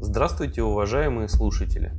Здравствуйте, уважаемые слушатели!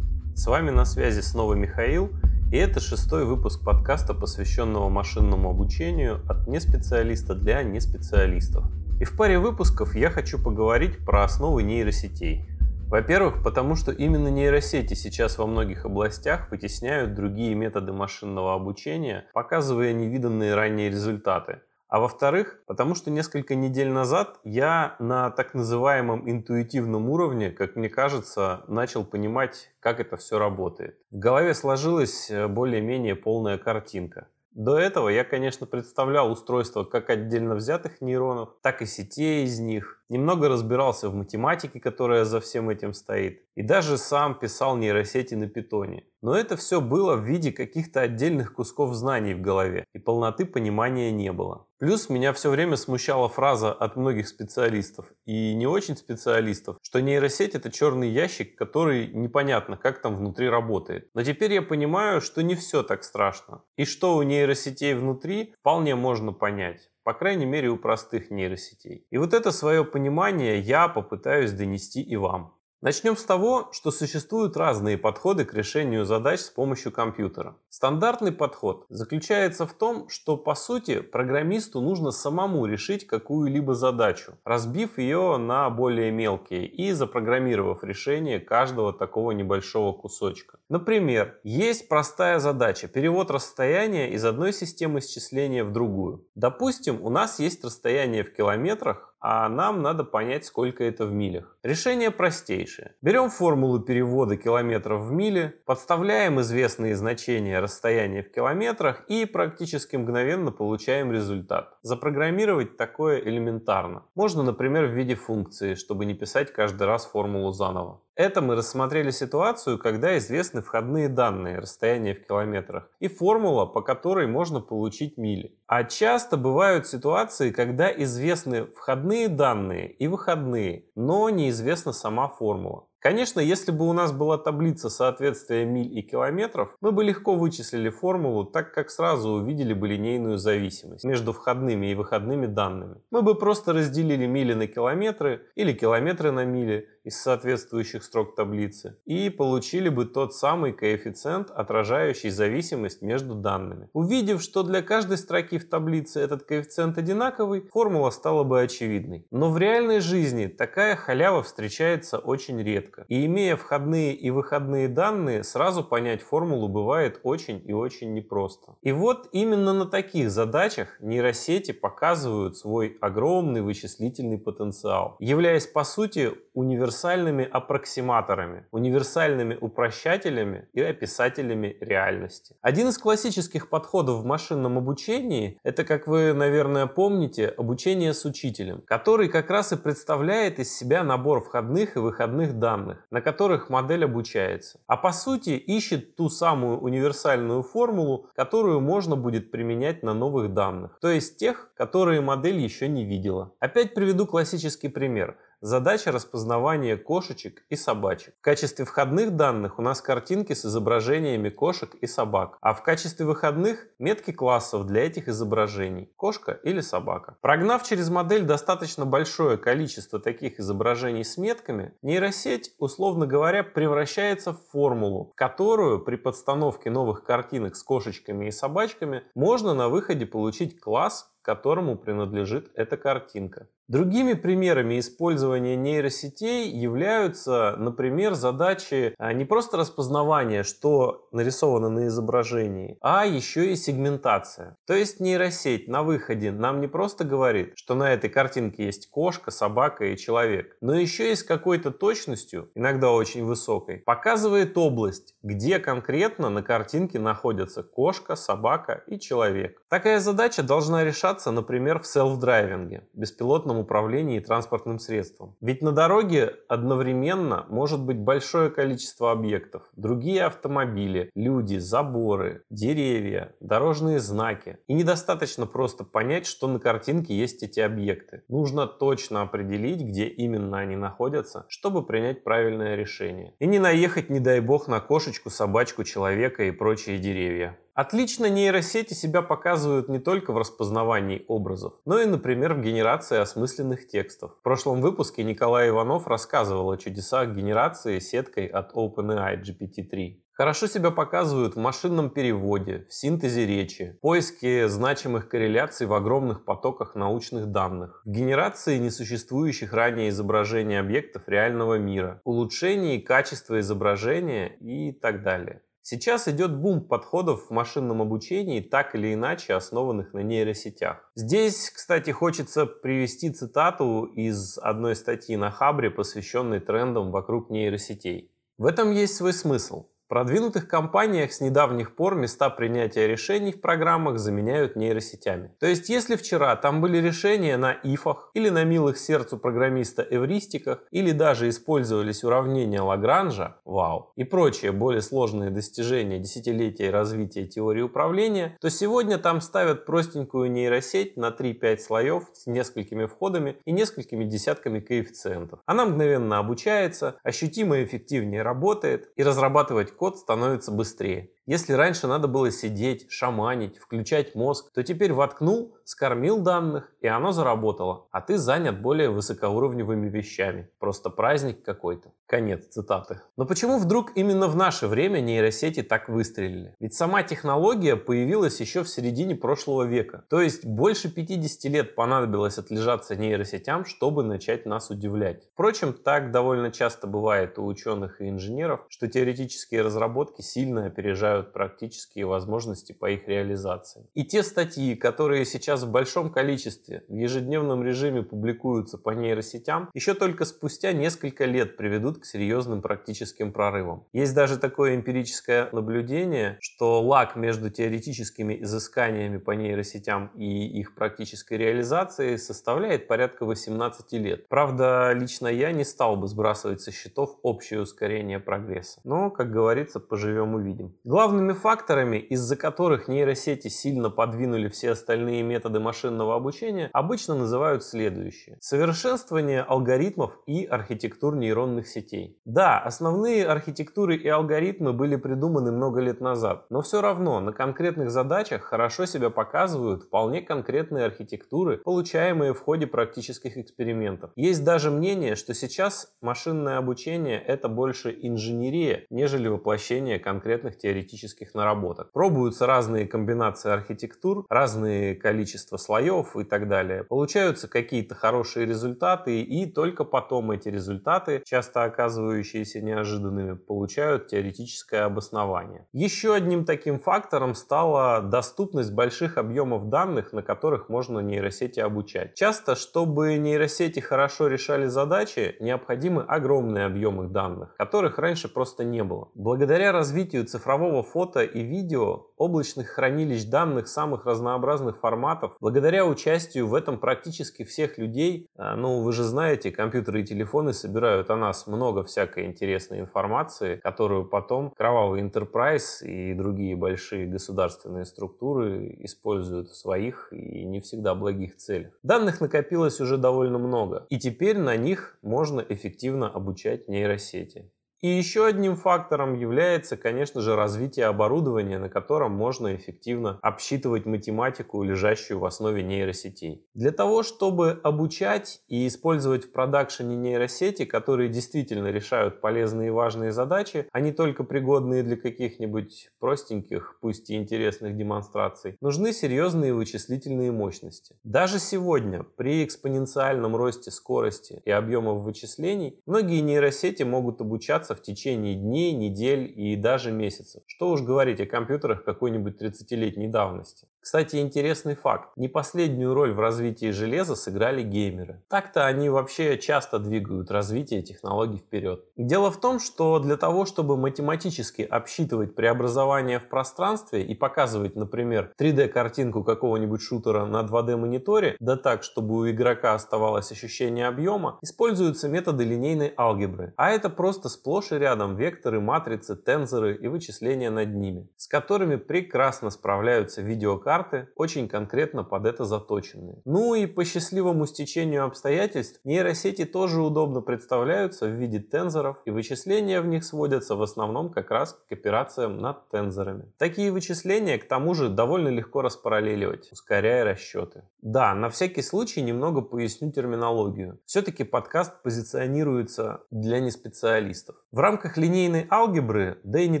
С вами на связи снова Михаил, и это шестой выпуск подкаста, посвященного машинному обучению от неспециалиста для неспециалистов. И в паре выпусков я хочу поговорить про основы нейросетей. Во-первых, потому что именно нейросети сейчас во многих областях вытесняют другие методы машинного обучения, показывая невиданные ранее результаты – а во-вторых, потому что несколько недель назад я на так называемом интуитивном уровне, как мне кажется, начал понимать, как это все работает. В голове сложилась э, более-менее полная картинка. До этого я, конечно, представлял устройство как отдельно взятых нейронов, так и сетей из них, немного разбирался в математике, которая за всем этим стоит, и даже сам писал нейросети на питоне. Но это все было в виде каких-то отдельных кусков знаний в голове, и полноты понимания не было. Плюс меня все время смущала фраза от многих специалистов и не очень специалистов, что нейросеть это черный ящик, который непонятно, как там внутри работает. Но теперь я понимаю, что не все так страшно. И что у нейросетей внутри вполне можно понять по крайней мере у простых нейросетей. И вот это свое понимание я попытаюсь донести и вам. Начнем с того, что существуют разные подходы к решению задач с помощью компьютера. Стандартный подход заключается в том, что по сути программисту нужно самому решить какую-либо задачу, разбив ее на более мелкие и запрограммировав решение каждого такого небольшого кусочка. Например, есть простая задача – перевод расстояния из одной системы счисления в другую. Допустим, у нас есть расстояние в километрах, а нам надо понять, сколько это в милях. Решение простейшее. Берем формулу перевода километров в мили, подставляем известные значения расстояния в километрах и практически мгновенно получаем результат. Запрограммировать такое элементарно. Можно, например, в виде функции, чтобы не писать каждый раз формулу заново. Это мы рассмотрели ситуацию, когда известны входные данные, расстояние в километрах, и формула, по которой можно получить мили. А часто бывают ситуации, когда известны входные данные и выходные, но неизвестна сама формула. Конечно, если бы у нас была таблица соответствия миль и километров, мы бы легко вычислили формулу, так как сразу увидели бы линейную зависимость между входными и выходными данными. Мы бы просто разделили мили на километры или километры на мили из соответствующих строк таблицы и получили бы тот самый коэффициент, отражающий зависимость между данными. Увидев, что для каждой строки в таблице этот коэффициент одинаковый, формула стала бы очевидной. Но в реальной жизни такая халява встречается очень редко. И имея входные и выходные данные, сразу понять формулу бывает очень и очень непросто. И вот именно на таких задачах нейросети показывают свой огромный вычислительный потенциал, являясь по сути универсальными аппроксиматорами, универсальными упрощателями и описателями реальности. Один из классических подходов в машинном обучении – это, как вы, наверное, помните, обучение с учителем, который как раз и представляет из себя набор входных и выходных данных на которых модель обучается. А по сути ищет ту самую универсальную формулу, которую можно будет применять на новых данных. То есть тех, которые модель еще не видела. Опять приведу классический пример задача распознавания кошечек и собачек. В качестве входных данных у нас картинки с изображениями кошек и собак, а в качестве выходных метки классов для этих изображений – кошка или собака. Прогнав через модель достаточно большое количество таких изображений с метками, нейросеть, условно говоря, превращается в формулу, которую при подстановке новых картинок с кошечками и собачками можно на выходе получить класс, которому принадлежит эта картинка. Другими примерами использования нейросетей являются, например, задачи а, не просто распознавания, что нарисовано на изображении, а еще и сегментация. То есть нейросеть на выходе нам не просто говорит, что на этой картинке есть кошка, собака и человек, но еще и с какой-то точностью, иногда очень высокой, показывает область, где конкретно на картинке находятся кошка, собака и человек. Такая задача должна решаться, например, в селф-драйвинге, беспилотном управлении транспортным средством. Ведь на дороге одновременно может быть большое количество объектов. Другие автомобили, люди, заборы, деревья, дорожные знаки. И недостаточно просто понять, что на картинке есть эти объекты. Нужно точно определить, где именно они находятся, чтобы принять правильное решение. И не наехать, не дай бог, на кошечку, собачку, человека и прочие деревья. Отлично нейросети себя показывают не только в распознавании образов, но и, например, в генерации осмысленных текстов. В прошлом выпуске Николай Иванов рассказывал о чудесах генерации сеткой от OpenAI GPT-3. Хорошо себя показывают в машинном переводе, в синтезе речи, поиске значимых корреляций в огромных потоках научных данных, в генерации несуществующих ранее изображений объектов реального мира, улучшении качества изображения и так далее. Сейчас идет бум подходов в машинном обучении, так или иначе основанных на нейросетях. Здесь, кстати, хочется привести цитату из одной статьи на Хабре, посвященной трендам вокруг нейросетей. В этом есть свой смысл продвинутых компаниях с недавних пор места принятия решений в программах заменяют нейросетями. То есть, если вчера там были решения на ифах или на милых сердцу программиста эвристиках, или даже использовались уравнения Лагранжа, вау, и прочие более сложные достижения десятилетия развития теории управления, то сегодня там ставят простенькую нейросеть на 3-5 слоев с несколькими входами и несколькими десятками коэффициентов. Она мгновенно обучается, ощутимо эффективнее работает и разрабатывать код становится быстрее. Если раньше надо было сидеть, шаманить, включать мозг, то теперь воткнул, скормил данных, и оно заработало, а ты занят более высокоуровневыми вещами. Просто праздник какой-то. Конец цитаты. Но почему вдруг именно в наше время нейросети так выстрелили? Ведь сама технология появилась еще в середине прошлого века. То есть больше 50 лет понадобилось отлежаться нейросетям, чтобы начать нас удивлять. Впрочем, так довольно часто бывает у ученых и инженеров, что теоретические разработки сильно опережают снижают практические возможности по их реализации. И те статьи, которые сейчас в большом количестве в ежедневном режиме публикуются по нейросетям, еще только спустя несколько лет приведут к серьезным практическим прорывам. Есть даже такое эмпирическое наблюдение, что лаг между теоретическими изысканиями по нейросетям и их практической реализацией составляет порядка 18 лет. Правда, лично я не стал бы сбрасывать со счетов общее ускорение прогресса. Но, как говорится, поживем увидим. Главными факторами, из-за которых нейросети сильно подвинули все остальные методы машинного обучения, обычно называют следующие. Совершенствование алгоритмов и архитектур нейронных сетей. Да, основные архитектуры и алгоритмы были придуманы много лет назад, но все равно на конкретных задачах хорошо себя показывают вполне конкретные архитектуры, получаемые в ходе практических экспериментов. Есть даже мнение, что сейчас машинное обучение это больше инженерия, нежели воплощение конкретных теоретических теоретических наработок. Пробуются разные комбинации архитектур, разные количества слоев и так далее. Получаются какие-то хорошие результаты и только потом эти результаты, часто оказывающиеся неожиданными, получают теоретическое обоснование. Еще одним таким фактором стала доступность больших объемов данных, на которых можно нейросети обучать. Часто, чтобы нейросети хорошо решали задачи, необходимы огромные объемы данных, которых раньше просто не было. Благодаря развитию цифрового фото и видео, облачных хранилищ данных самых разнообразных форматов, благодаря участию в этом практически всех людей, а, ну вы же знаете, компьютеры и телефоны собирают о нас много всякой интересной информации, которую потом кровавый Enterprise и другие большие государственные структуры используют в своих и не всегда благих целях. Данных накопилось уже довольно много, и теперь на них можно эффективно обучать нейросети. И еще одним фактором является, конечно же, развитие оборудования, на котором можно эффективно обсчитывать математику, лежащую в основе нейросетей. Для того, чтобы обучать и использовать в продакшене нейросети, которые действительно решают полезные и важные задачи, а не только пригодные для каких-нибудь простеньких, пусть и интересных демонстраций, нужны серьезные вычислительные мощности. Даже сегодня, при экспоненциальном росте скорости и объемов вычислений, многие нейросети могут обучаться в течение дней, недель и даже месяцев. Что уж говорить о компьютерах какой-нибудь 30-летней давности. Кстати, интересный факт. Не последнюю роль в развитии железа сыграли геймеры. Так-то они вообще часто двигают развитие технологий вперед. Дело в том, что для того, чтобы математически обсчитывать преобразование в пространстве и показывать, например, 3D-картинку какого-нибудь шутера на 2D-мониторе, да так, чтобы у игрока оставалось ощущение объема, используются методы линейной алгебры. А это просто сплошь и рядом векторы, матрицы, тензоры и вычисления над ними, с которыми прекрасно справляются видеокарты карты, очень конкретно под это заточенные. Ну и по счастливому стечению обстоятельств нейросети тоже удобно представляются в виде тензоров, и вычисления в них сводятся в основном как раз к операциям над тензорами. Такие вычисления к тому же довольно легко распараллеливать, ускоряя расчеты. Да, на всякий случай немного поясню терминологию. Все-таки подкаст позиционируется для неспециалистов. В рамках линейной алгебры, да и не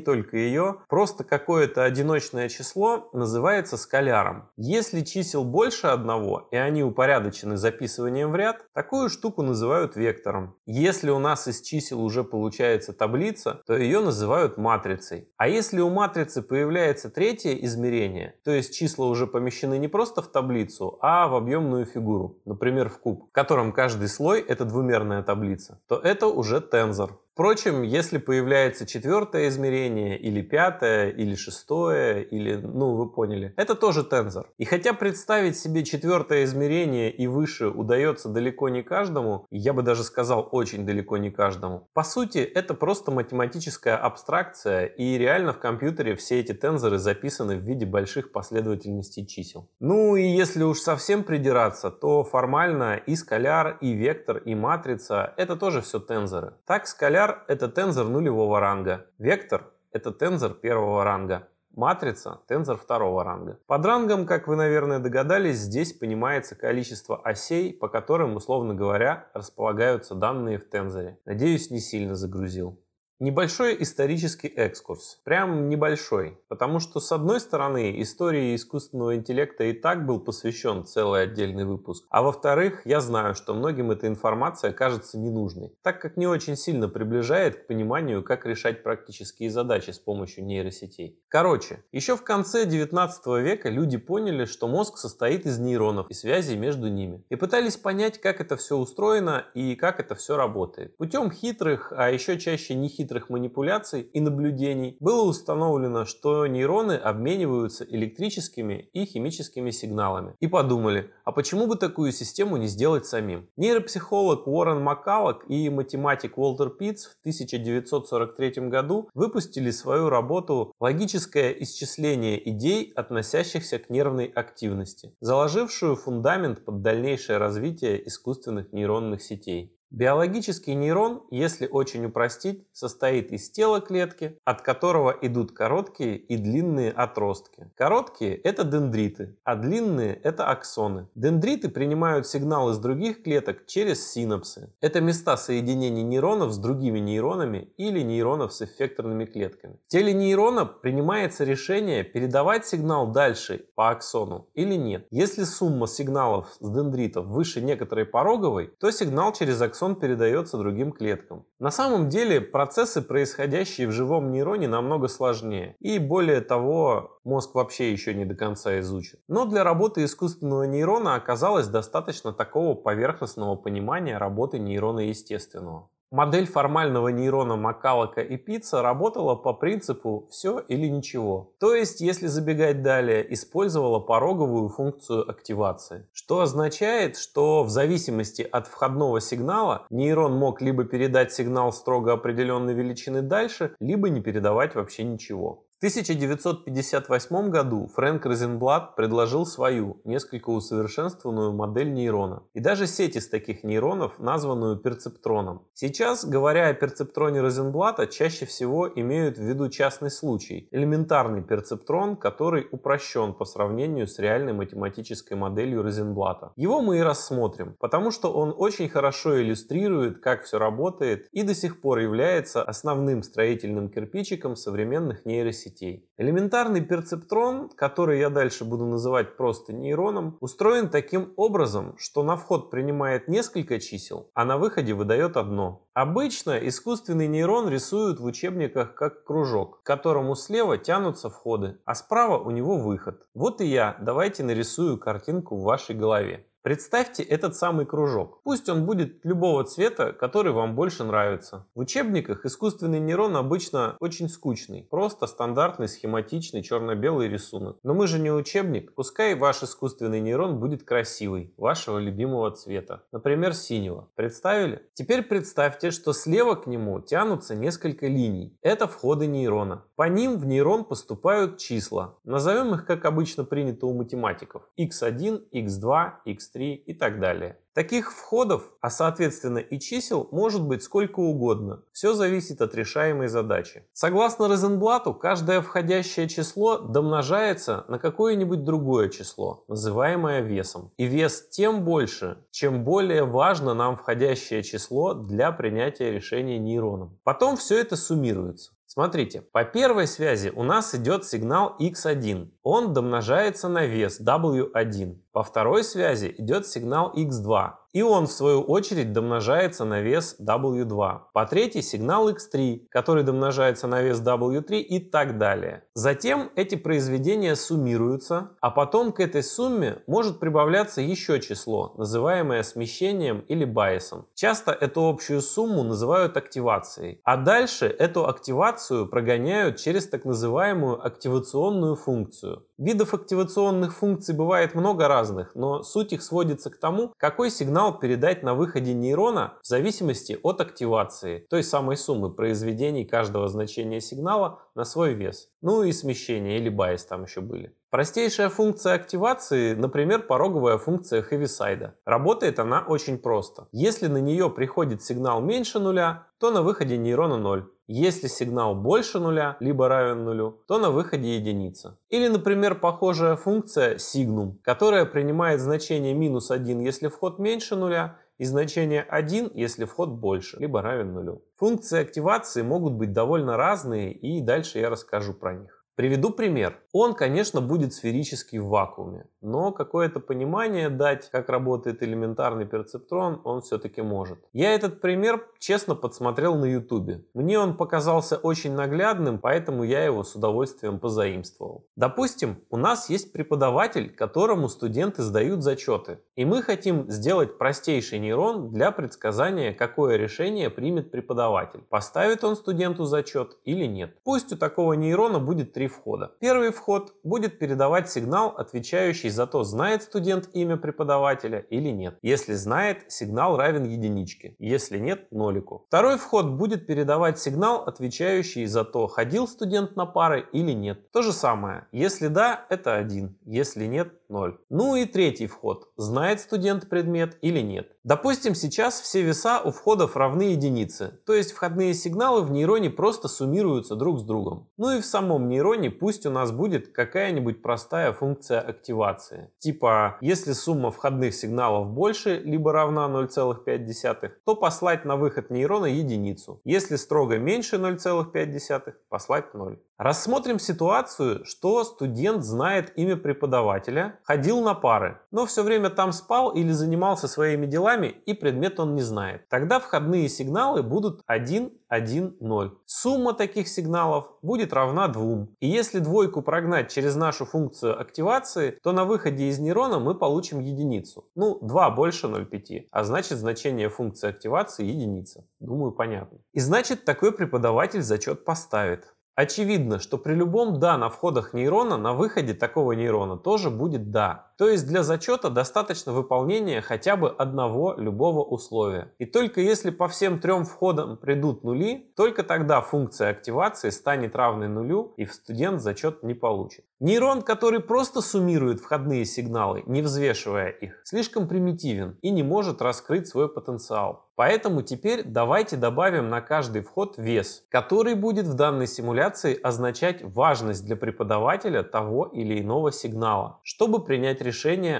только ее, просто какое-то одиночное число называется скаляром. Если чисел больше одного, и они упорядочены записыванием в ряд, такую штуку называют вектором. Если у нас из чисел уже получается таблица, то ее называют матрицей. А если у матрицы появляется третье измерение, то есть числа уже помещены не просто в таблицу, а в объемную фигуру, например в куб, в котором каждый слой это двумерная таблица, то это уже тензор. Впрочем, если появляется четвертое измерение, или пятое, или шестое, или, ну, вы поняли, это тоже тензор. И хотя представить себе четвертое измерение и выше удается далеко не каждому, я бы даже сказал очень далеко не каждому, по сути, это просто математическая абстракция, и реально в компьютере все эти тензоры записаны в виде больших последовательностей чисел. Ну и если уж совсем придираться, то формально и скаляр, и вектор, и матрица — это тоже все тензоры. Так, скаляр Скаляр – это тензор нулевого ранга. Вектор – это тензор первого ранга. Матрица – тензор второго ранга. Под рангом, как вы, наверное, догадались, здесь понимается количество осей, по которым, условно говоря, располагаются данные в тензоре. Надеюсь, не сильно загрузил. Небольшой исторический экскурс. Прям небольшой. Потому что, с одной стороны, истории искусственного интеллекта и так был посвящен целый отдельный выпуск. А во-вторых, я знаю, что многим эта информация кажется ненужной, так как не очень сильно приближает к пониманию, как решать практические задачи с помощью нейросетей. Короче, еще в конце 19 века люди поняли, что мозг состоит из нейронов и связей между ними. И пытались понять, как это все устроено и как это все работает. Путем хитрых, а еще чаще нехитрых хитрых манипуляций и наблюдений было установлено, что нейроны обмениваются электрическими и химическими сигналами. И подумали, а почему бы такую систему не сделать самим? Нейропсихолог Уоррен Маккаллок и математик Уолтер Питц в 1943 году выпустили свою работу «Логическое исчисление идей, относящихся к нервной активности», заложившую фундамент под дальнейшее развитие искусственных нейронных сетей. Биологический нейрон, если очень упростить, состоит из тела клетки, от которого идут короткие и длинные отростки. Короткие – это дендриты, а длинные – это аксоны. Дендриты принимают сигнал из других клеток через синапсы. Это места соединения нейронов с другими нейронами или нейронов с эффекторными клетками. В теле нейрона принимается решение, передавать сигнал дальше по аксону или нет. Если сумма сигналов с дендритов выше некоторой пороговой, то сигнал через аксон аксон передается другим клеткам. На самом деле процессы, происходящие в живом нейроне, намного сложнее. И более того, мозг вообще еще не до конца изучен. Но для работы искусственного нейрона оказалось достаточно такого поверхностного понимания работы нейрона естественного. Модель формального нейрона Макалока и Пицца работала по принципу «все или ничего». То есть, если забегать далее, использовала пороговую функцию активации. Что означает, что в зависимости от входного сигнала нейрон мог либо передать сигнал строго определенной величины дальше, либо не передавать вообще ничего. В 1958 году Фрэнк Розенблат предложил свою, несколько усовершенствованную модель нейрона. И даже сеть из таких нейронов, названную перцептроном. Сейчас, говоря о перцептроне Розенблата, чаще всего имеют в виду частный случай. Элементарный перцептрон, который упрощен по сравнению с реальной математической моделью Розенблата. Его мы и рассмотрим, потому что он очень хорошо иллюстрирует, как все работает и до сих пор является основным строительным кирпичиком современных нейросетей сетей. Элементарный перцептрон, который я дальше буду называть просто нейроном, устроен таким образом, что на вход принимает несколько чисел, а на выходе выдает одно. Обычно искусственный нейрон рисуют в учебниках как кружок, к которому слева тянутся входы, а справа у него выход. Вот и я, давайте нарисую картинку в вашей голове. Представьте этот самый кружок. Пусть он будет любого цвета, который вам больше нравится. В учебниках искусственный нейрон обычно очень скучный. Просто стандартный схематичный черно-белый рисунок. Но мы же не учебник. Пускай ваш искусственный нейрон будет красивый, вашего любимого цвета. Например, синего. Представили? Теперь представьте, что слева к нему тянутся несколько линий. Это входы нейрона. По ним в нейрон поступают числа. Назовем их, как обычно принято у математиков. x1, x2, x3 3 и так далее. Таких входов, а соответственно и чисел, может быть сколько угодно. Все зависит от решаемой задачи. Согласно Розенблату, каждое входящее число домножается на какое-нибудь другое число, называемое весом. И вес тем больше, чем более важно нам входящее число для принятия решения нейроном. Потом все это суммируется. Смотрите, по первой связи у нас идет сигнал x1. Он домножается на вес w1. По второй связи идет сигнал x2 и он в свою очередь домножается на вес W2. По третьей сигнал X3, который домножается на вес W3 и так далее. Затем эти произведения суммируются, а потом к этой сумме может прибавляться еще число, называемое смещением или байесом. Часто эту общую сумму называют активацией. А дальше эту активацию прогоняют через так называемую активационную функцию. Видов активационных функций бывает много разных, но суть их сводится к тому, какой сигнал передать на выходе нейрона в зависимости от активации, той самой суммы произведений каждого значения сигнала на свой вес. Ну и смещение или байс там еще были. Простейшая функция активации, например, пороговая функция Heaviside. Работает она очень просто. Если на нее приходит сигнал меньше нуля, то на выходе нейрона 0. Если сигнал больше нуля, либо равен нулю, то на выходе единица. Или, например, похожая функция signum, которая принимает значение минус 1, если вход меньше нуля, и значение 1, если вход больше, либо равен нулю. Функции активации могут быть довольно разные, и дальше я расскажу про них. Приведу пример. Он, конечно, будет сферический в вакууме, но какое-то понимание дать, как работает элементарный перцептрон, он все-таки может. Я этот пример честно подсмотрел на ютубе. Мне он показался очень наглядным, поэтому я его с удовольствием позаимствовал. Допустим, у нас есть преподаватель, которому студенты сдают зачеты, и мы хотим сделать простейший нейрон для предсказания, какое решение примет преподаватель. Поставит он студенту зачет или нет. Пусть у такого нейрона будет три входа. Первый вход будет передавать сигнал, отвечающий за то, знает студент имя преподавателя или нет. Если знает, сигнал равен единичке. Если нет, нолику. Второй вход будет передавать сигнал, отвечающий за то, ходил студент на пары или нет. То же самое. Если да, это 1. Если нет, 0. Ну и третий вход. Знает студент предмет или нет. Допустим, сейчас все веса у входов равны единице, то есть входные сигналы в нейроне просто суммируются друг с другом. Ну и в самом нейроне пусть у нас будет какая-нибудь простая функция активации. Типа, если сумма входных сигналов больше, либо равна 0,5, то послать на выход нейрона единицу. Если строго меньше 0,5, послать 0. Рассмотрим ситуацию, что студент знает имя преподавателя, ходил на пары, но все время там спал или занимался своими делами и предмет он не знает. Тогда входные сигналы будут 1, 1, 0. Сумма таких сигналов будет равна 2. И если двойку прогнать через нашу функцию активации, то на выходе из нейрона мы получим единицу. Ну, 2 больше 0,5, а значит значение функции активации единица. Думаю, понятно. И значит такой преподаватель зачет поставит. Очевидно, что при любом «да» на входах нейрона, на выходе такого нейрона тоже будет «да». То есть для зачета достаточно выполнения хотя бы одного любого условия. И только если по всем трем входам придут нули, только тогда функция активации станет равной нулю и студент зачет не получит. Нейрон, который просто суммирует входные сигналы, не взвешивая их, слишком примитивен и не может раскрыть свой потенциал. Поэтому теперь давайте добавим на каждый вход вес, который будет в данной симуляции означать важность для преподавателя того или иного сигнала, чтобы принять решение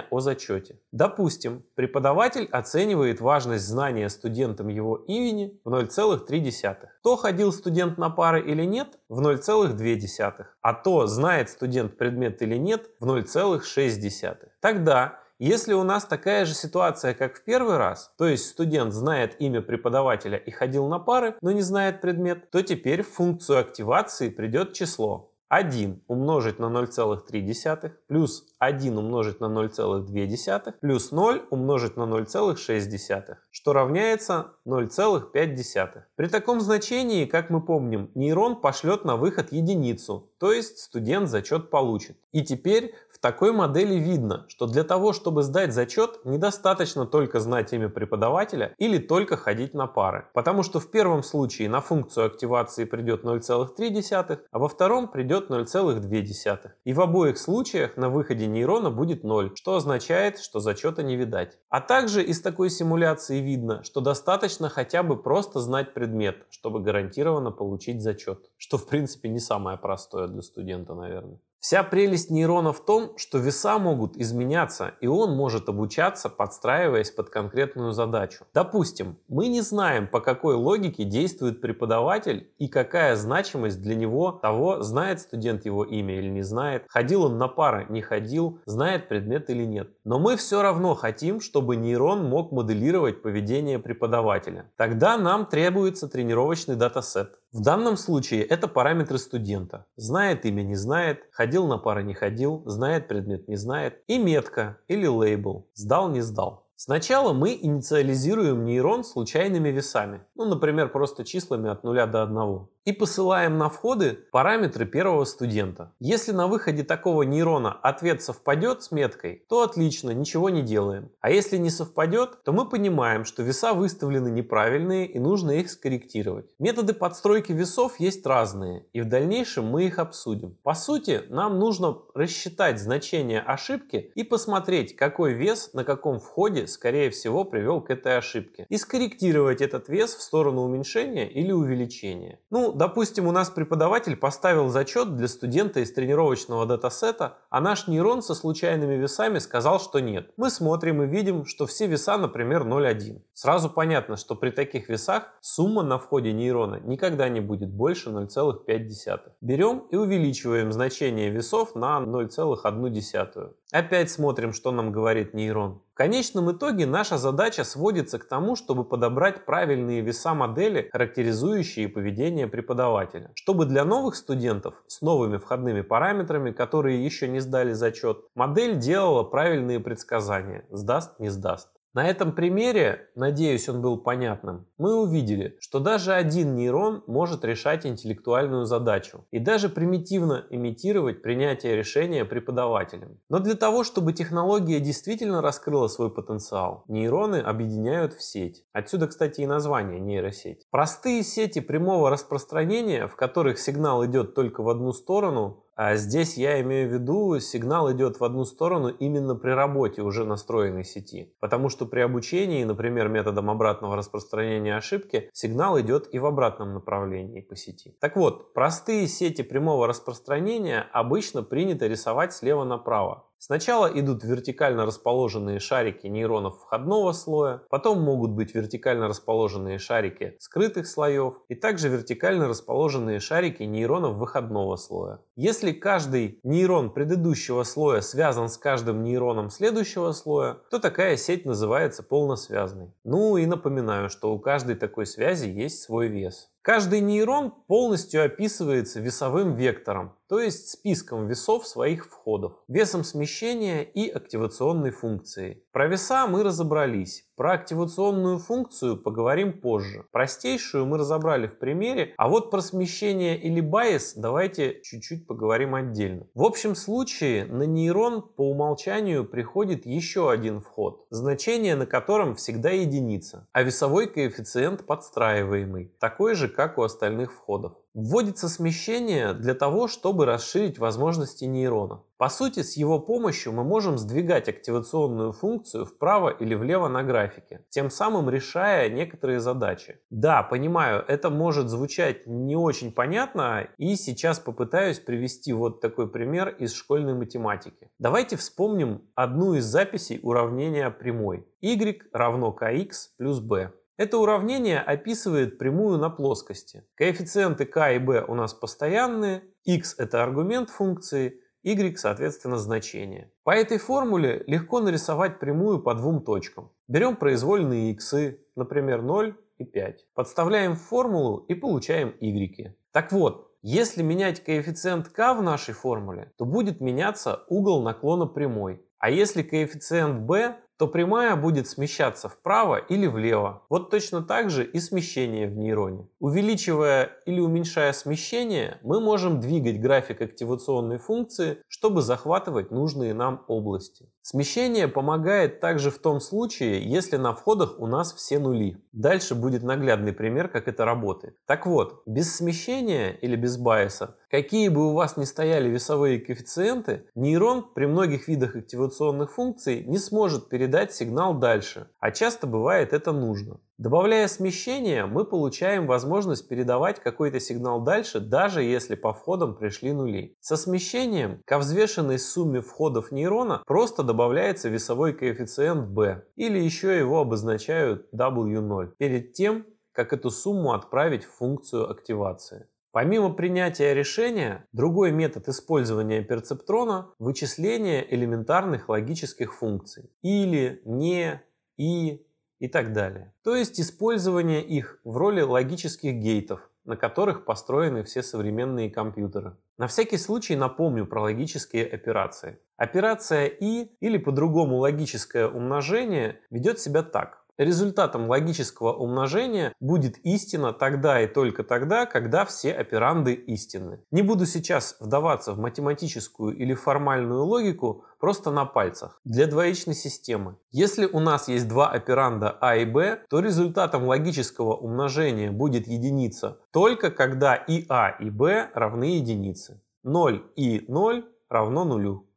о зачете. Допустим, преподаватель оценивает важность знания студентам его имени в 0,3. То ходил студент на пары или нет в 0,2, а то знает студент предмет или нет в 0,6. Тогда если у нас такая же ситуация, как в первый раз, то есть студент знает имя преподавателя и ходил на пары, но не знает предмет, то теперь в функцию активации придет число. 1 умножить на 0,3 плюс 1 умножить на 0,2 плюс 0 умножить на 0,6, что равняется 0,5. При таком значении, как мы помним, нейрон пошлет на выход единицу, то есть студент зачет получит. И теперь такой модели видно, что для того, чтобы сдать зачет, недостаточно только знать имя преподавателя или только ходить на пары. Потому что в первом случае на функцию активации придет 0,3, а во втором придет 0,2. И в обоих случаях на выходе нейрона будет 0, что означает, что зачета не видать. А также из такой симуляции видно, что достаточно хотя бы просто знать предмет, чтобы гарантированно получить зачет. Что в принципе не самое простое для студента, наверное. Вся прелесть нейрона в том, что веса могут изменяться, и он может обучаться, подстраиваясь под конкретную задачу. Допустим, мы не знаем, по какой логике действует преподаватель и какая значимость для него того, знает студент его имя или не знает, ходил он на пары, не ходил, знает предмет или нет. Но мы все равно хотим, чтобы нейрон мог моделировать поведение преподавателя. Тогда нам требуется тренировочный датасет. В данном случае это параметры студента. Знает имя, не знает, ходил на пары, не ходил, знает предмет, не знает. И метка или лейбл. Сдал, не сдал. Сначала мы инициализируем нейрон случайными весами, ну, например, просто числами от 0 до 1 и посылаем на входы параметры первого студента. Если на выходе такого нейрона ответ совпадет с меткой, то отлично, ничего не делаем. А если не совпадет, то мы понимаем, что веса выставлены неправильные и нужно их скорректировать. Методы подстройки весов есть разные, и в дальнейшем мы их обсудим. По сути, нам нужно рассчитать значение ошибки и посмотреть, какой вес на каком входе скорее всего привел к этой ошибке. И скорректировать этот вес в сторону уменьшения или увеличения. Ну, допустим, у нас преподаватель поставил зачет для студента из тренировочного датасета, а наш нейрон со случайными весами сказал, что нет. Мы смотрим и видим, что все веса, например, 0,1. Сразу понятно, что при таких весах сумма на входе нейрона никогда не будет больше 0,5. Берем и увеличиваем значение весов на 0,1. Опять смотрим, что нам говорит нейрон. В конечном итоге наша задача сводится к тому, чтобы подобрать правильные веса модели, характеризующие поведение преподавателя. Чтобы для новых студентов с новыми входными параметрами, которые еще не сдали зачет, модель делала правильные предсказания, сдаст, не сдаст. На этом примере, надеюсь, он был понятным, мы увидели, что даже один нейрон может решать интеллектуальную задачу и даже примитивно имитировать принятие решения преподавателем. Но для того, чтобы технология действительно раскрыла свой потенциал, нейроны объединяют в сеть. Отсюда, кстати, и название нейросеть. Простые сети прямого распространения, в которых сигнал идет только в одну сторону, а здесь я имею в виду, сигнал идет в одну сторону именно при работе уже настроенной сети. Потому что при обучении, например, методом обратного распространения ошибки, сигнал идет и в обратном направлении по сети. Так вот, простые сети прямого распространения обычно принято рисовать слева направо. Сначала идут вертикально расположенные шарики нейронов входного слоя, потом могут быть вертикально расположенные шарики скрытых слоев и также вертикально расположенные шарики нейронов выходного слоя. Если каждый нейрон предыдущего слоя связан с каждым нейроном следующего слоя, то такая сеть называется полносвязной. Ну и напоминаю, что у каждой такой связи есть свой вес. Каждый нейрон полностью описывается весовым вектором, то есть списком весов своих входов, весом смещения и активационной функцией. Про веса мы разобрались. Про активационную функцию поговорим позже. Простейшую мы разобрали в примере, а вот про смещение или байс давайте чуть-чуть поговорим отдельно. В общем случае на нейрон по умолчанию приходит еще один вход, значение на котором всегда единица, а весовой коэффициент подстраиваемый, такой же, как у остальных входов. Вводится смещение для того, чтобы расширить возможности нейрона. По сути, с его помощью мы можем сдвигать активационную функцию вправо или влево на графике, тем самым решая некоторые задачи. Да, понимаю, это может звучать не очень понятно, и сейчас попытаюсь привести вот такой пример из школьной математики. Давайте вспомним одну из записей уравнения прямой. y равно kx плюс b. Это уравнение описывает прямую на плоскости. Коэффициенты k и b у нас постоянные, x это аргумент функции, y соответственно значение. По этой формуле легко нарисовать прямую по двум точкам. Берем произвольные x, например 0 и 5. Подставляем в формулу и получаем y. Так вот, если менять коэффициент k в нашей формуле, то будет меняться угол наклона прямой. А если коэффициент b, то прямая будет смещаться вправо или влево. Вот точно так же и смещение в нейроне. Увеличивая или уменьшая смещение, мы можем двигать график активационной функции, чтобы захватывать нужные нам области. Смещение помогает также в том случае, если на входах у нас все нули. Дальше будет наглядный пример, как это работает. Так вот, без смещения или без байеса, какие бы у вас ни стояли весовые коэффициенты, нейрон при многих видах активационных функций не сможет передать сигнал дальше, а часто бывает это нужно. Добавляя смещение, мы получаем возможность передавать какой-то сигнал дальше, даже если по входам пришли нули. Со смещением ко взвешенной сумме входов нейрона просто добавляется весовой коэффициент b, или еще его обозначают W0, перед тем, как эту сумму отправить в функцию активации. Помимо принятия решения, другой метод использования перцептрона – вычисление элементарных логических функций. Или, не, и и так далее. То есть использование их в роли логических гейтов, на которых построены все современные компьютеры. На всякий случай напомню про логические операции. Операция и или по-другому логическое умножение ведет себя так. Результатом логического умножения будет истина тогда и только тогда, когда все операнды истинны. Не буду сейчас вдаваться в математическую или формальную логику, просто на пальцах. Для двоичной системы. Если у нас есть два операнда а и b, то результатом логического умножения будет единица только когда и а и b равны единице. 0 и 0 равно нулю.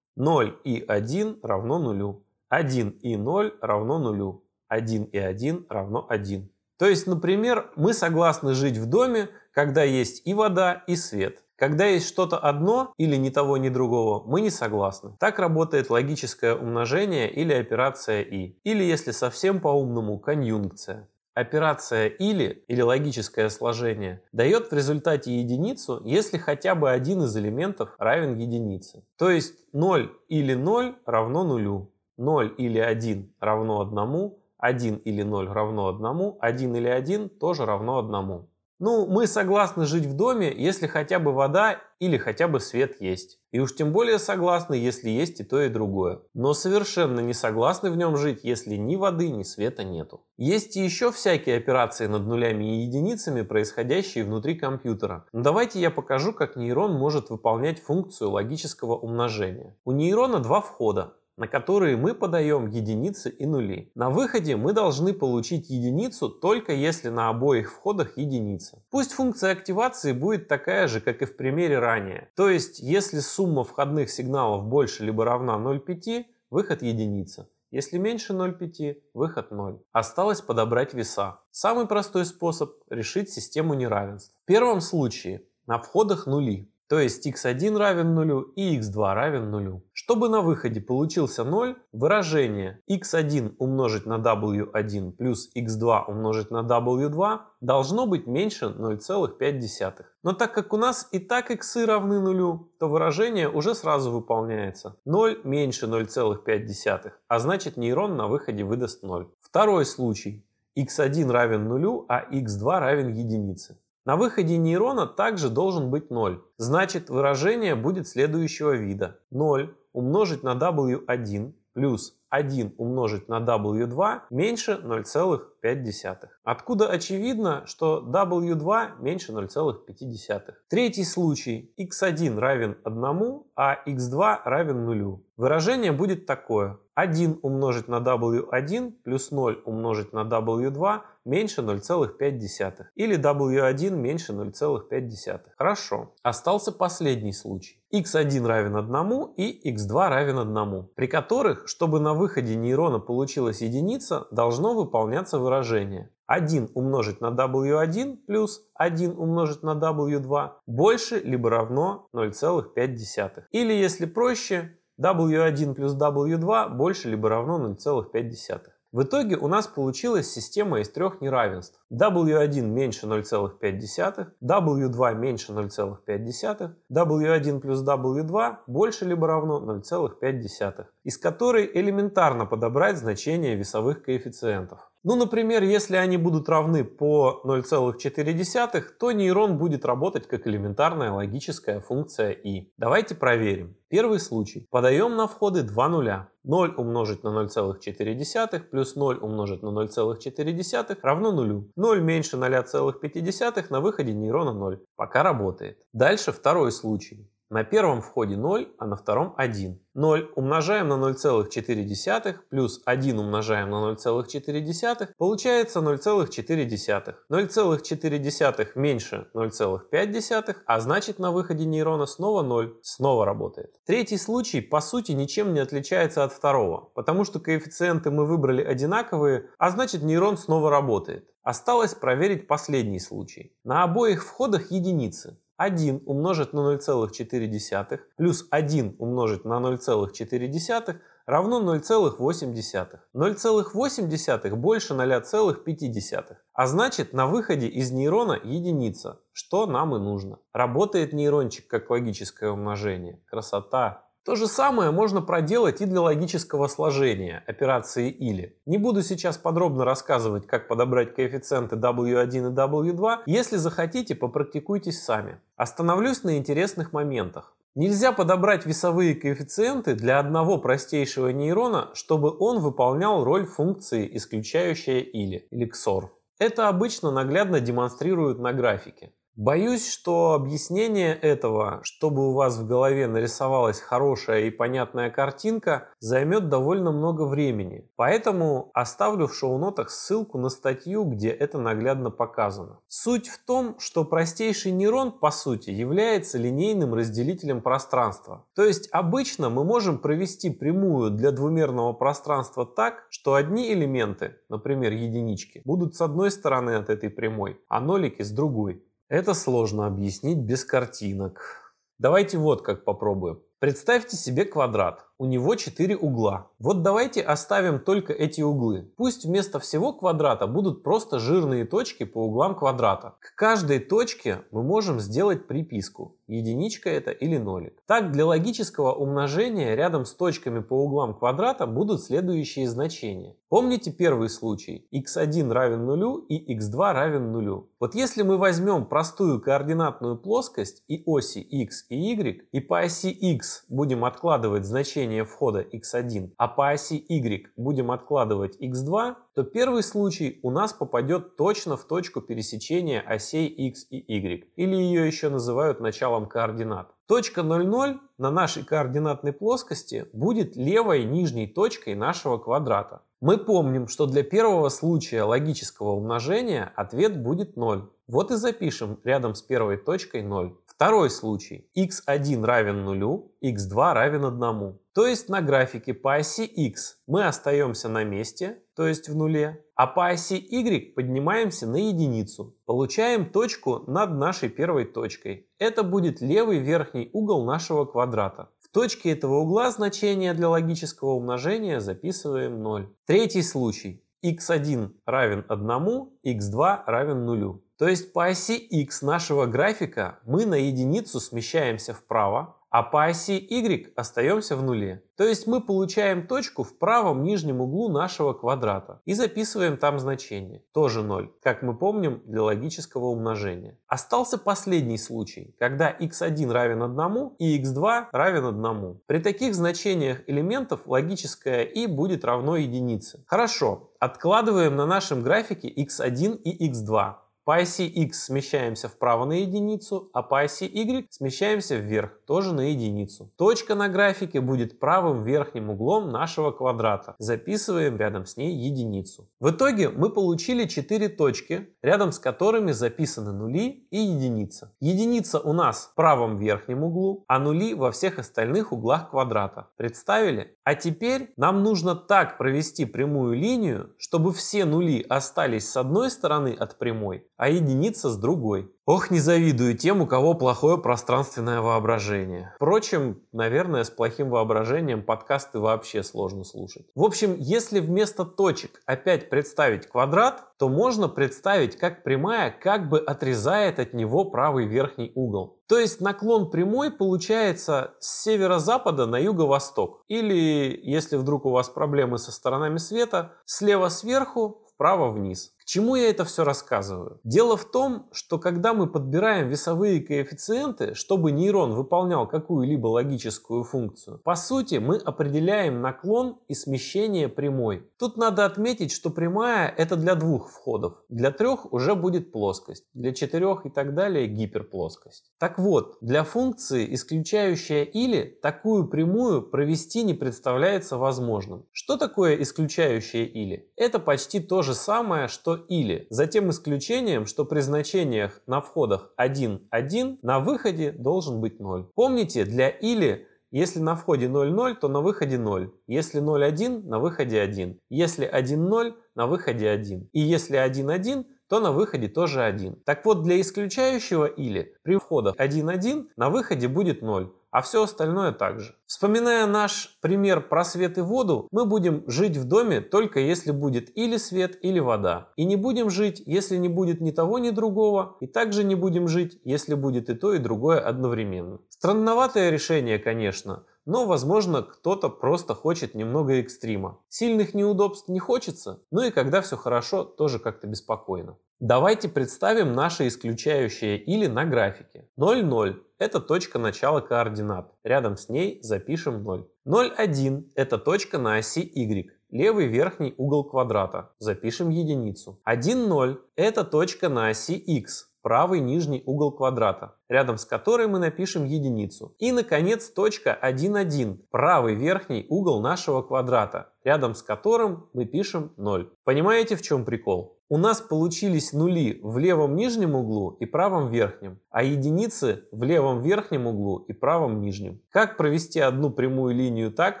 0 и 1 равно нулю. 1 и 0 равно нулю. 1 и 1 равно 1. То есть, например, мы согласны жить в доме, когда есть и вода, и свет. Когда есть что-то одно или ни того, ни другого, мы не согласны. Так работает логическое умножение или операция «и». Или, если совсем по-умному, конъюнкция. Операция «или» или логическое сложение дает в результате единицу, если хотя бы один из элементов равен единице. То есть 0 или 0 равно нулю, 0 или 1 равно 1, 1 или 0 равно 1, 1 или 1 тоже равно 1. Ну, мы согласны жить в доме, если хотя бы вода или хотя бы свет есть. И уж тем более согласны, если есть и то, и другое. Но совершенно не согласны в нем жить, если ни воды, ни света нету. Есть и еще всякие операции над нулями и единицами, происходящие внутри компьютера. Но давайте я покажу, как нейрон может выполнять функцию логического умножения. У нейрона два входа на которые мы подаем единицы и нули. На выходе мы должны получить единицу только если на обоих входах единица. Пусть функция активации будет такая же, как и в примере ранее. То есть, если сумма входных сигналов больше либо равна 0,5, выход единица. Если меньше 0,5, выход 0. Осталось подобрать веса. Самый простой способ решить систему неравенств. В первом случае на входах нули. То есть x1 равен нулю и x2 равен нулю. Чтобы на выходе получился 0, выражение x1 умножить на w1 плюс x2 умножить на w2 должно быть меньше 0,5. Но так как у нас и так x равны нулю, то выражение уже сразу выполняется. 0 меньше 0,5, а значит нейрон на выходе выдаст 0. Второй случай. x1 равен нулю, а x2 равен единице. На выходе нейрона также должен быть 0. Значит, выражение будет следующего вида. 0 умножить на w1 плюс 1 умножить на w2 меньше 0,5. Откуда очевидно, что w2 меньше 0,5. Третий случай. x1 равен 1, а x2 равен 0. Выражение будет такое. 1 умножить на w1 плюс 0 умножить на w2 меньше 0,5. Или w1 меньше 0,5. Хорошо. Остался последний случай. X1 равен 1 и x2 равен 1, при которых, чтобы на выходе нейрона получилась единица, должно выполняться выражение 1 умножить на w1 плюс 1 умножить на w2 больше либо равно 0,5. Или, если проще, w1 плюс w2 больше либо равно 0,5. В итоге у нас получилась система из трех неравенств. W1 меньше 0,5, W2 меньше 0,5, W1 плюс W2 больше либо равно 0,5, из которой элементарно подобрать значение весовых коэффициентов. Ну, например, если они будут равны по 0,4, то нейрон будет работать как элементарная логическая функция i. Давайте проверим. Первый случай. Подаем на входы два нуля. 0 умножить на 0,4 плюс 0 умножить на 0,4 равно нулю. 0 меньше 0,5 на выходе нейрона 0. Пока работает. Дальше второй случай. На первом входе 0, а на втором 1. 0 умножаем на 0,4 плюс 1 умножаем на 0,4 получается 0,4. 0,4 меньше 0,5, а значит на выходе нейрона снова 0, снова работает. Третий случай по сути ничем не отличается от второго, потому что коэффициенты мы выбрали одинаковые, а значит нейрон снова работает. Осталось проверить последний случай. На обоих входах единицы. 1 умножить на 0,4 плюс 1 умножить на 0,4 равно 0,8. 0,8 больше 0,5. А значит на выходе из нейрона единица, что нам и нужно. Работает нейрончик как логическое умножение. Красота! То же самое можно проделать и для логического сложения операции или. Не буду сейчас подробно рассказывать, как подобрать коэффициенты W1 и W2. Если захотите, попрактикуйтесь сами. Остановлюсь на интересных моментах. Нельзя подобрать весовые коэффициенты для одного простейшего нейрона, чтобы он выполнял роль функции исключающая или, или XOR. Это обычно наглядно демонстрируют на графике. Боюсь, что объяснение этого, чтобы у вас в голове нарисовалась хорошая и понятная картинка, займет довольно много времени. Поэтому оставлю в шоу-нотах ссылку на статью, где это наглядно показано. Суть в том, что простейший нейрон, по сути, является линейным разделителем пространства. То есть обычно мы можем провести прямую для двумерного пространства так, что одни элементы, например единички, будут с одной стороны от этой прямой, а нолики с другой. Это сложно объяснить без картинок. Давайте вот как попробуем. Представьте себе квадрат. У него 4 угла. Вот давайте оставим только эти углы. Пусть вместо всего квадрата будут просто жирные точки по углам квадрата. К каждой точке мы можем сделать приписку. Единичка это или нолик. Так для логического умножения рядом с точками по углам квадрата будут следующие значения. Помните первый случай? x1 равен нулю и x2 равен нулю. Вот если мы возьмем простую координатную плоскость и оси x и y и по оси x будем откладывать значение входа x1, а по оси y будем откладывать x2, то первый случай у нас попадет точно в точку пересечения осей x и y, или ее еще называют началом координат. Точка 0,0 на нашей координатной плоскости будет левой нижней точкой нашего квадрата. Мы помним, что для первого случая логического умножения ответ будет 0. Вот и запишем рядом с первой точкой 0. Второй случай. x1 равен нулю, x2 равен 1. То есть на графике по оси x мы остаемся на месте, то есть в нуле, а по оси y поднимаемся на единицу. Получаем точку над нашей первой точкой. Это будет левый верхний угол нашего квадрата. В точке этого угла значение для логического умножения записываем 0. Третий случай. x1 равен 1, x2 равен 0. То есть по оси x нашего графика мы на единицу смещаемся вправо, а по оси y остаемся в нуле. То есть мы получаем точку в правом нижнем углу нашего квадрата и записываем там значение, тоже 0, как мы помним для логического умножения. Остался последний случай, когда x1 равен 1 и x2 равен 1. При таких значениях элементов логическое и будет равно единице. Хорошо, откладываем на нашем графике x1 и x2. По оси x смещаемся вправо на единицу, а по оси y смещаемся вверх, тоже на единицу. Точка на графике будет правым верхним углом нашего квадрата. Записываем рядом с ней единицу. В итоге мы получили 4 точки, рядом с которыми записаны нули и единица. Единица у нас в правом верхнем углу, а нули во всех остальных углах квадрата. Представили? А теперь нам нужно так провести прямую линию, чтобы все нули остались с одной стороны от прямой, а единица с другой. Ох, не завидую тем, у кого плохое пространственное воображение. Впрочем, наверное, с плохим воображением подкасты вообще сложно слушать. В общем, если вместо точек опять представить квадрат, то можно представить, как прямая как бы отрезает от него правый верхний угол. То есть наклон прямой получается с северо-запада на юго-восток. Или, если вдруг у вас проблемы со сторонами света, слева сверху вправо вниз. Чему я это все рассказываю? Дело в том, что когда мы подбираем весовые коэффициенты, чтобы нейрон выполнял какую-либо логическую функцию, по сути мы определяем наклон и смещение прямой. Тут надо отметить, что прямая это для двух входов. Для трех уже будет плоскость, для четырех и так далее гиперплоскость. Так вот, для функции, исключающая или, такую прямую провести не представляется возможным. Что такое исключающее или? Это почти то же самое, что или, за тем исключением, что при значениях на входах 1, 1 на выходе должен быть 0. Помните, для или если на входе 0,0, то на выходе 0. Если 0,1, на выходе 1. Если 1,0, на выходе 1. И если 1,1, то на выходе тоже 1. Так вот, для исключающего или при входах 1,1 на выходе будет 0 а все остальное также. Вспоминая наш пример про свет и воду, мы будем жить в доме только если будет или свет, или вода. И не будем жить, если не будет ни того, ни другого. И также не будем жить, если будет и то, и другое одновременно. Странноватое решение, конечно, но, возможно, кто-то просто хочет немного экстрима. Сильных неудобств не хочется, ну и когда все хорошо, тоже как-то беспокойно. Давайте представим наше исключающее или на графике. 0, 0 – это точка начала координат. Рядом с ней запишем 0. 0, 1 – это точка на оси y. Левый верхний угол квадрата. Запишем единицу. 1, 0 – это точка на оси x правый нижний угол квадрата, рядом с которой мы напишем единицу. И, наконец, точка 1, 1, правый верхний угол нашего квадрата, рядом с которым мы пишем 0. Понимаете, в чем прикол? У нас получились нули в левом нижнем углу и правом верхнем, а единицы в левом верхнем углу и правом нижнем. Как провести одну прямую линию так,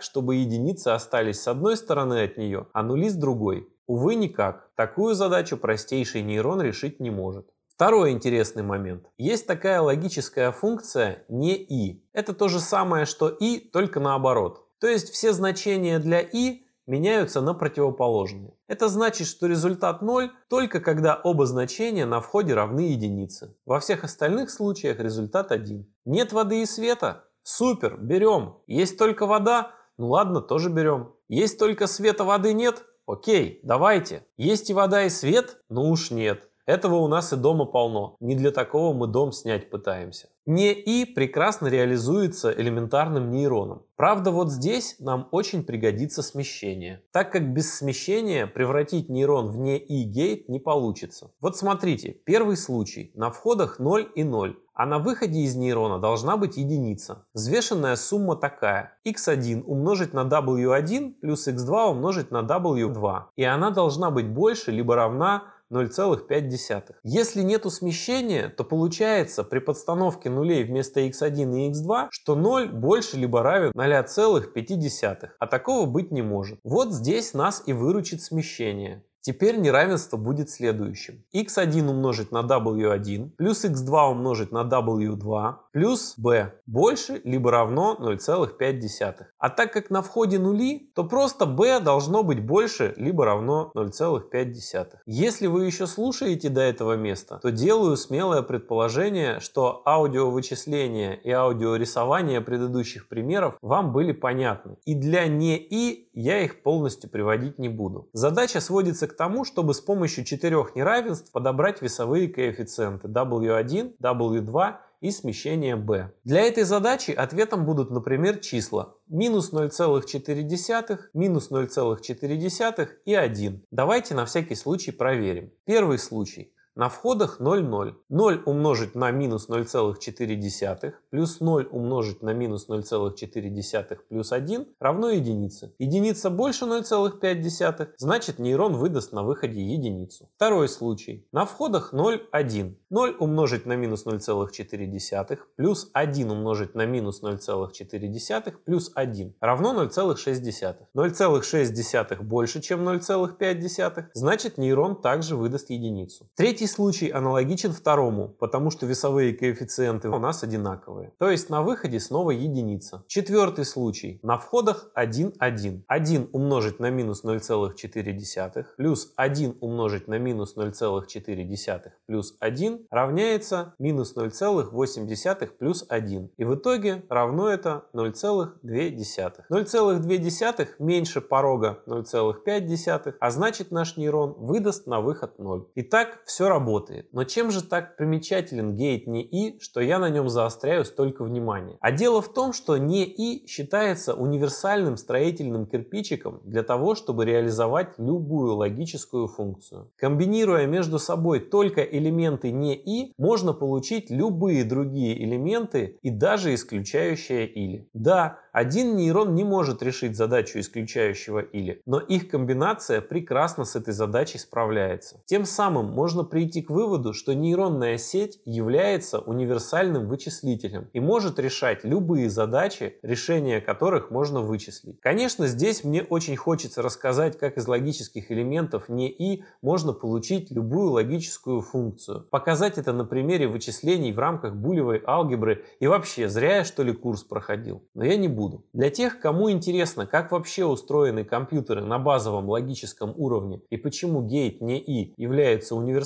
чтобы единицы остались с одной стороны от нее, а нули с другой? Увы, никак. Такую задачу простейший нейрон решить не может. Второй интересный момент. Есть такая логическая функция не и. Это то же самое, что и, только наоборот. То есть все значения для и меняются на противоположные. Это значит, что результат 0 только когда оба значения на входе равны единице. Во всех остальных случаях результат 1. Нет воды и света? Супер, берем. Есть только вода? Ну ладно, тоже берем. Есть только света, воды нет? Окей, давайте. Есть и вода, и свет? Ну уж нет. Этого у нас и дома полно. Не для такого мы дом снять пытаемся. Не и прекрасно реализуется элементарным нейроном. Правда, вот здесь нам очень пригодится смещение, так как без смещения превратить нейрон в не и гейт не получится. Вот смотрите, первый случай. На входах 0 и 0 а на выходе из нейрона должна быть единица. Взвешенная сумма такая. x1 умножить на w1 плюс x2 умножить на w2. И она должна быть больше либо равна 0,5. Если нету смещения, то получается при подстановке нулей вместо x1 и x2, что 0 больше либо равен 0,5. А такого быть не может. Вот здесь нас и выручит смещение. Теперь неравенство будет следующим. x1 умножить на w1 плюс x2 умножить на w2 плюс b больше либо равно 0,5. А так как на входе нули, то просто b должно быть больше либо равно 0,5. Если вы еще слушаете до этого места, то делаю смелое предположение, что аудиовычисления и аудиорисование предыдущих примеров вам были понятны. И для не и я их полностью приводить не буду. Задача сводится к тому, чтобы с помощью четырех неравенств подобрать весовые коэффициенты W1, W2 и смещение b. Для этой задачи ответом будут, например, числа минус 0,4, минус 0,4 и 1. Давайте на всякий случай проверим. Первый случай. На входах 0, 0. 0 умножить на минус 0,4 плюс 0 умножить на минус 0,4 плюс 1 равно единице. Единица больше 0,5, значит нейрон выдаст на выходе единицу. Второй случай. На входах 0, 1. 0 умножить на минус 0,4 плюс 1 умножить на минус 0,4 плюс 1 равно 0,6. 0,6 больше, чем 0,5, значит нейрон также выдаст единицу. Третий случай аналогичен второму, потому что весовые коэффициенты у нас одинаковые. То есть на выходе снова единица. Четвертый случай. На входах 1, 1. 1 умножить на минус 0,4 плюс 1 умножить на минус 0,4 плюс 1 равняется минус 0,8 плюс 1. И в итоге равно это 0,2. 0,2 меньше порога 0,5, а значит наш нейрон выдаст на выход 0. Итак, все работает. Но чем же так примечателен гейт не и, что я на нем заостряю столько внимания? А дело в том, что не и считается универсальным строительным кирпичиком для того, чтобы реализовать любую логическую функцию. Комбинируя между собой только элементы не и, можно получить любые другие элементы и даже исключающие или. Да, один нейрон не может решить задачу исключающего или, но их комбинация прекрасно с этой задачей справляется. Тем самым можно прийти к выводу, что нейронная сеть является универсальным вычислителем и может решать любые задачи, решения которых можно вычислить. Конечно, здесь мне очень хочется рассказать, как из логических элементов не и можно получить любую логическую функцию. Показать это на примере вычислений в рамках булевой алгебры и вообще зря я что ли курс проходил. Но я не буду. Для тех, кому интересно, как вообще устроены компьютеры на базовом логическом уровне и почему гейт не и является универсальным,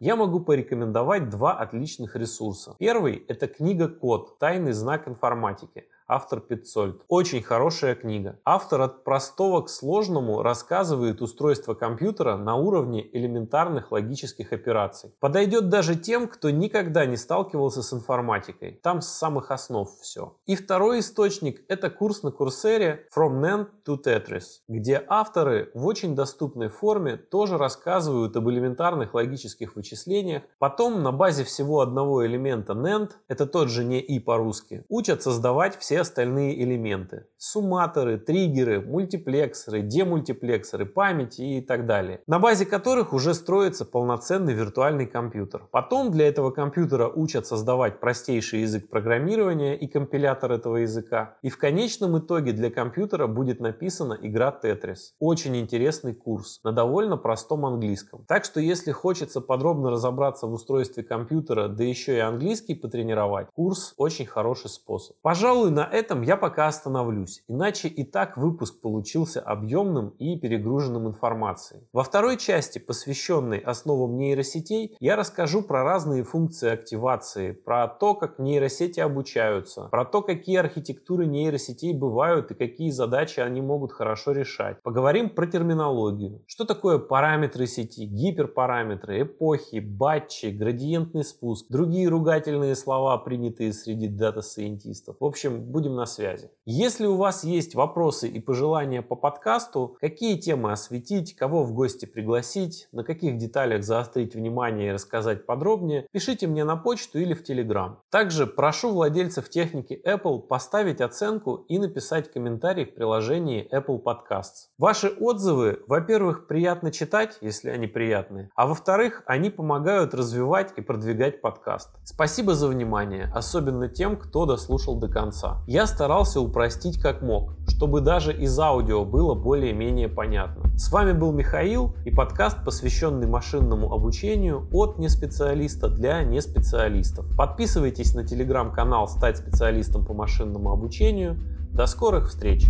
я могу порекомендовать два отличных ресурса. Первый – это книга «Код. Тайный знак информатики» автор Петцольд. Очень хорошая книга. Автор от простого к сложному рассказывает устройство компьютера на уровне элементарных логических операций. Подойдет даже тем, кто никогда не сталкивался с информатикой. Там с самых основ все. И второй источник это курс на Курсере From NAND to Tetris, где авторы в очень доступной форме тоже рассказывают об элементарных логических вычислениях. Потом на базе всего одного элемента NAND, это тот же не и по-русски, учат создавать все остальные элементы. Сумматоры, триггеры, мультиплексоры, демультиплексоры, память и так далее. На базе которых уже строится полноценный виртуальный компьютер. Потом для этого компьютера учат создавать простейший язык программирования и компилятор этого языка. И в конечном итоге для компьютера будет написана игра Tetris. Очень интересный курс на довольно простом английском. Так что если хочется подробно разобраться в устройстве компьютера, да еще и английский потренировать, курс очень хороший способ. Пожалуй, на этом я пока остановлюсь, иначе и так выпуск получился объемным и перегруженным информацией. Во второй части, посвященной основам нейросетей, я расскажу про разные функции активации, про то, как нейросети обучаются, про то, какие архитектуры нейросетей бывают и какие задачи они могут хорошо решать. Поговорим про терминологию. Что такое параметры сети, гиперпараметры, эпохи, batch и, градиентный спуск, другие ругательные слова, принятые среди data scientist ов. В общем, будем на связи. Если у вас есть вопросы и пожелания по подкасту, какие темы осветить, кого в гости пригласить, на каких деталях заострить внимание и рассказать подробнее, пишите мне на почту или в Telegram. Также прошу владельцев техники Apple поставить оценку и написать комментарий в приложении Apple Podcasts. Ваши отзывы, во-первых, приятно читать, если они приятные, а во-вторых, они помогают развивать и продвигать подкаст. Спасибо за внимание, особенно тем, кто дослушал до конца. Я старался упростить как мог, чтобы даже из аудио было более-менее понятно. С вами был Михаил и подкаст, посвященный машинному обучению от неспециалиста для неспециалистов. Подписывайтесь на телеграм-канал «Стать специалистом по машинному обучению». До скорых встреч!